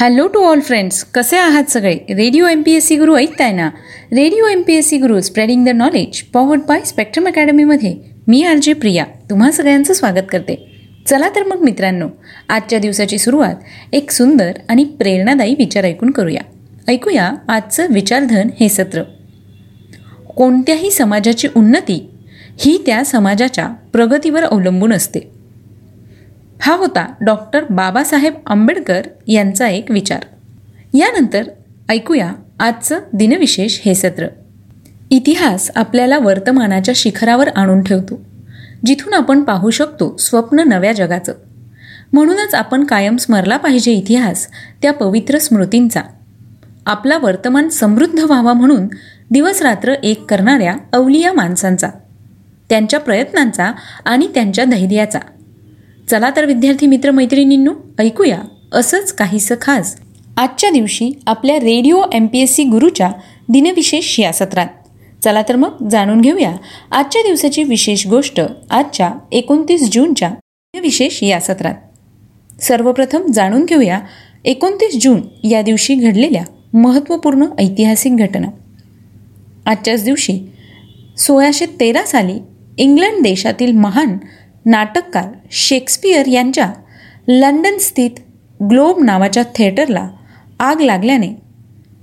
Hello to all friends कसे आहात सगळे? Radio M P S C Guru ऐकताय ना? Radio M P S C Guru spreading the knowledge powered by Spectrum अकॅडमीमध्ये मी R J Priya. तुम्हा सगळ्यांचं स्वागत करते. चला तर मग मित्रांनो आजच्या दिवसाची सुरुवात एक सुंदर आणि प्रेरणादायी विचार ऐकून करूया. ऐकूया आजचं विचारधन हे सत्र. कोणत्याही समाजाची उन्नती ही त्या समाजाच्या प्रगतीवर अवलंबून असते. हा होता डॉक्टर बाबासाहेब आंबेडकर यांचा एक विचार. यानंतर ऐकूया आजचं दिनविशेष हे सत्र. इतिहास आपल्याला वर्तमानाच्या शिखरावर आणून ठेवतो. जिथून आपण पाहू शकतो स्वप्न नव्या जगाचं. म्हणूनच आपण कायम स्मरला पाहिजे इतिहास त्या पवित्र स्मृतींचा. आपला वर्तमान समृद्ध व्हावा म्हणून दिवसरात्र एक करणाऱ्या अवलिया माणसांचा. त्यांच्या प्रयत्नांचा आणि त्यांच्या धैर्याचा. चला तर विद्यार्थी मित्र मैत्रिणींनो ऐकूया असंच काहीसं खास. आजच्या दिवशी आपल्या Radio M P S C गुरुच्या दिनविशेष या सत्रात चला तर मग जाणून घेऊया आजच्या दिवसाची विशेष गोष्ट आजच्या एकोणतीस जूनच्या दिनविशेष या सत्रात सर्वप्रथम जाणून घेऊया एकोणतीस जून या दिवशी घडलेल्या महत्त्वपूर्ण ऐतिहासिक घटना. आजच्याच दिवशी सोळाशे तेरा साली इंग्लंड देशातील महान नाटककार शेक्सपियर यांच्या लंडन स्थित ग्लोब नावाच्या थिएटरला आग लागल्याने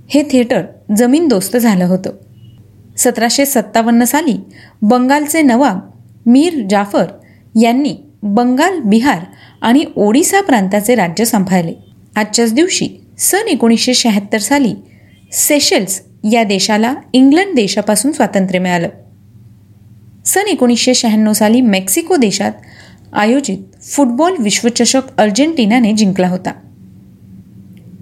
हे थिएटर जमीनदोस्त झालं होतं. सतराशे सत्तावन्न साली बंगालचे नवाब मीर जाफर यांनी बंगाल बिहार आणि ओडिसा प्रांताचे राज्य सांभाळले. आजच्याच दिवशी सन एकोणीसशे शहात्तर साली सेशेल्स या देशाला इंग्लंड देशापासून स्वातंत्र्य मिळालं. सन एकोणीसशे शहाण्णव साली मेक्सिको देशात आयोजित फुटबॉल विश्वचषक अर्जेंटिनाने जिंकला होता.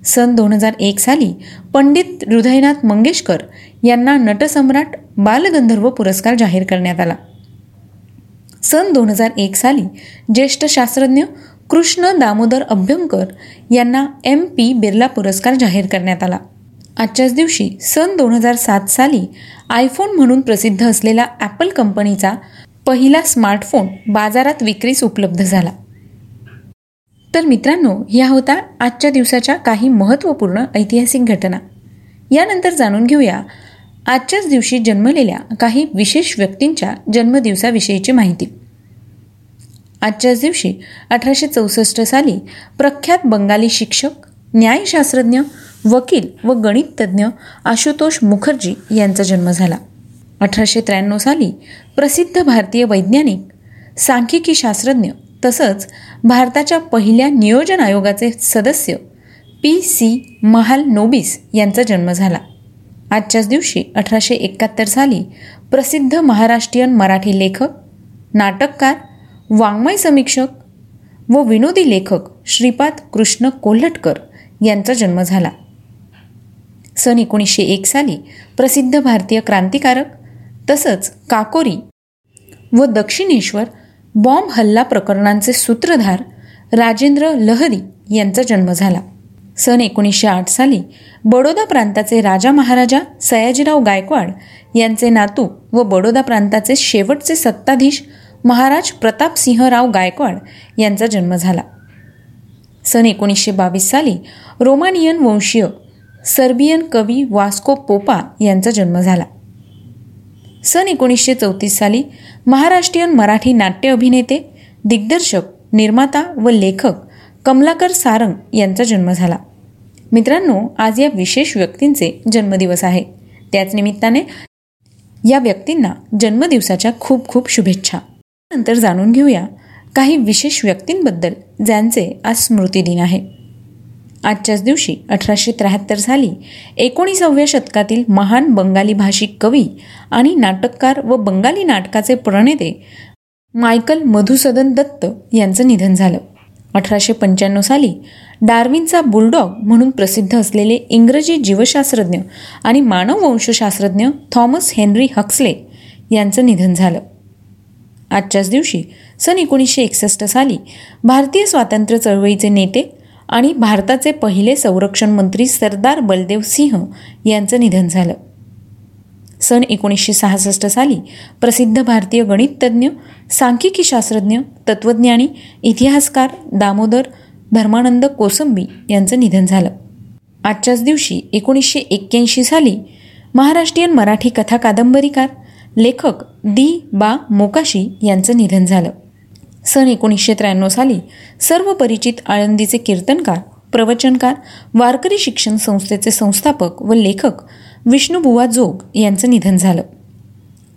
सन दोन हजार एक साली पंडित हृदयनाथ मंगेशकर यांना नटसम्राट बालगंधर्व पुरस्कार जाहीर करण्यात आला. सन दोन हजार एक साली ज्येष्ठ शास्त्रज्ञ कृष्ण दामोदर अभ्यंकर यांना एम पी बिर्ला पुरस्कार जाहीर करण्यात आला. आजच्याच दिवशी सन दोन हजार सात साली आयफोन म्हणून प्रसिद्ध असलेला ॲपल कंपनीचा पहिला स्मार्टफोन बाजारात विक्रीस उपलब्ध झाला. तर मित्रांनो ह्या होता आजच्या दिवसाच्या काही महत्त्वपूर्ण ऐतिहासिक घटना. यानंतर जाणून घेऊया आजच्याच दिवशी जन्मलेल्या काही विशेष व्यक्तींच्या जन्मदिवसाविषयीची माहिती. आजच्याच दिवशी अठराशे चौसष्ट साली प्रख्यात बंगाली शिक्षक न्यायशास्त्रज्ञ वकील व गणिततज्ञ आशुतोष मुखर्जी यांचा जन्म झाला. अठराशे त्र्याण्णव साली प्रसिद्ध भारतीय वैज्ञानिक सांख्यिकी शास्त्रज्ञ तसंच भारताच्या पहिल्या नियोजन आयोगाचे सदस्य पी सी महाल नोबिस यांचा जन्म झाला. आजच्याच दिवशी अठराशे एकाहत्तर साली प्रसिद्ध महाराष्ट्रीयन मराठी लेखक नाटककार वाङ्मय समीक्षक व विनोदी लेखक श्रीपाद कृष्ण कोल्हटकर यांचा जन्म झाला. सन एकोणीसशे एक साली प्रसिद्ध भारतीय क्रांतिकारक तसंच काकोरी व दक्षिणेश्वर बॉम्ब हल्ला प्रकरणांचे सूत्रधार राजेंद्र लहरी यांचा जन्म झाला. सन एकोणीसशे आठ साली बडोदा प्रांताचे राजा महाराजा सयाजीराव गायकवाड यांचे नातू व बडोदा प्रांताचे शेवटचे सत्ताधीश महाराज प्रतापसिंहराव गायकवाड यांचा जन्म झाला. सन एकोणीसशे बावीस साली रोमानियन वंशीय सर्बियन कवी वास्को पोपा यांचा जन्म झाला. सन एकोणीसशे चौतीस साली महाराष्ट्रीयन मराठी नाट्य अभिनेते दिग्दर्शक निर्माता व लेखक कमलाकर सारंग यांचा जन्म झाला. मित्रांनो आज या विशेष व्यक्तींचे जन्मदिवस आहे. त्याच निमित्ताने या व्यक्तींना जन्मदिवसाच्या खूप खूप शुभेच्छा. नंतर जाणून घेऊया काही विशेष व्यक्तींबद्दल ज्यांचे आज स्मृतिदिन आहे. आजच्याच दिवशी अठराशे त्र्याहत्तर साली एकोणीसाव्या शतकातील महान बंगाली भाषिक कवी आणि नाटककार व बंगाली नाटकाचे प्रणेते मायकल मधुसदन दत्त यांचं निधन झालं. अठराशे पंच्याण्णव साली डार्विनचा बुलडॉग म्हणून प्रसिद्ध असलेले इंग्रजी जीवशास्त्रज्ञ आणि मानववंशशास्त्रज्ञ थॉमस हेनरी हक्सले यांचं निधन झालं. आजच्याच दिवशी सन एकोणीसशे एकसष्ट साली भारतीय स्वातंत्र्य चळवळीचे नेते आणि भारताचे पहिले संरक्षण मंत्री सरदार बलदेव सिंह यांचं निधन झालं. सन एकोणीसशे सहासष्ट साली प्रसिद्ध भारतीय गणिततज्ञ सांख्यिकी शास्त्रज्ञ तत्त्वज्ञानी इतिहासकार दामोदर धर्मानंद कोसंबी यांचं निधन झालं. आजच्याच दिवशी एकोणीसशे एक्क्याऐंशी साली महाराष्ट्रीयन मराठी कथा कादंबरीकार लेखक दी बा मोकाशी यांचं निधन झालं. सन एकोणीसशे त्र्याण्णव साली सर्व परिचित आळंदीचे कीर्तनकार प्रवचनकार वारकरी शिक्षण संस्थेचे संस्थापक व लेखक विष्णुबुवा जोग यांचं निधन झालं.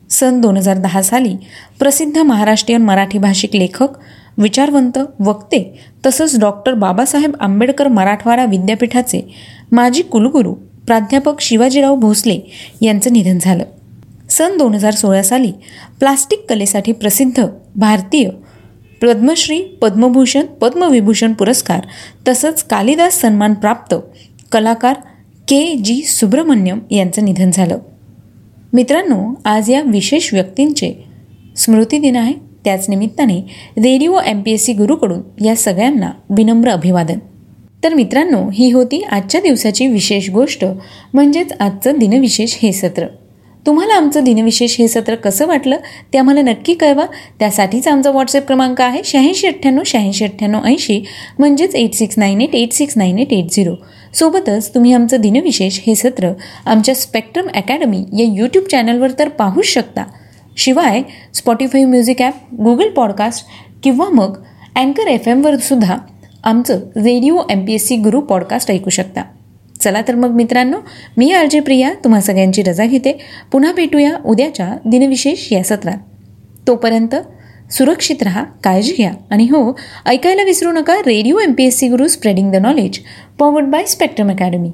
सन दोन हजार दहा साली प्रसिद्ध महाराष्ट्रीयन मराठी भाषिक लेखक विचारवंत वक्ते तसंच डॉक्टर बाबासाहेब आंबेडकर मराठवाडा विद्यापीठाचे माजी कुलगुरू प्राध्यापक शिवाजीराव भोसले यांचं निधन झालं. सन दोन हजार सोळा साली प्लास्टिक कलेसाठी प्रसिद्ध भारतीय पद्मश्री पद्मभूषण पद्मविभूषण पुरस्कार तसंच कालिदास सन्मान प्राप्त कलाकार के जी सुब्रमण्यम यांचं निधन झालं. मित्रांनो आज या विशेष व्यक्तींचे स्मृतिदिन आहे. त्याच निमित्ताने Radio M P S C गुरुकडून या सगळ्यांना विनम्र अभिवादन. तर मित्रांनो ही होती आजच्या दिवसाची विशेष गोष्ट म्हणजेच आजचं दिनविशेष हे सत्र. तुम्हाला आमचं दिनविशेष हे सत्र कसं वाटलं ते आम्हाला नक्की कळवा. त्यासाठीच आमचा व्हॉट्सअप क्रमांक आहे शहाऐंशी अठ्ठ्याण्णव शहाऐंशी अठ्ठ्याण्णव ऐंशी म्हणजेच eight six nine eight eight six nine eight eight zero सोबतच तुम्ही आमचं दिनविशेष हे सत्र आमच्या स्पेक्ट्रम अकॅडमी या यूट्यूब चॅनलवर तर पाहूच शकता. शिवाय Spotify music app Google podcast किंवा मग अँकर एफ एमवर सुद्धा आमचं Radio M P S C Guru podcast ऐकू शकता. चला तर मग मित्रांनो मी आर प्रिया तुम्हा सगळ्यांची रजा घेते. पुन्हा भेटूया उद्याच्या दिनविशेष या सत्रात. तोपर्यंत सुरक्षित राहा काळजी घ्या. आणि हो ऐकायला विसरू नका Radio M P S C Guru spreading the knowledge powered by Spectrum Academy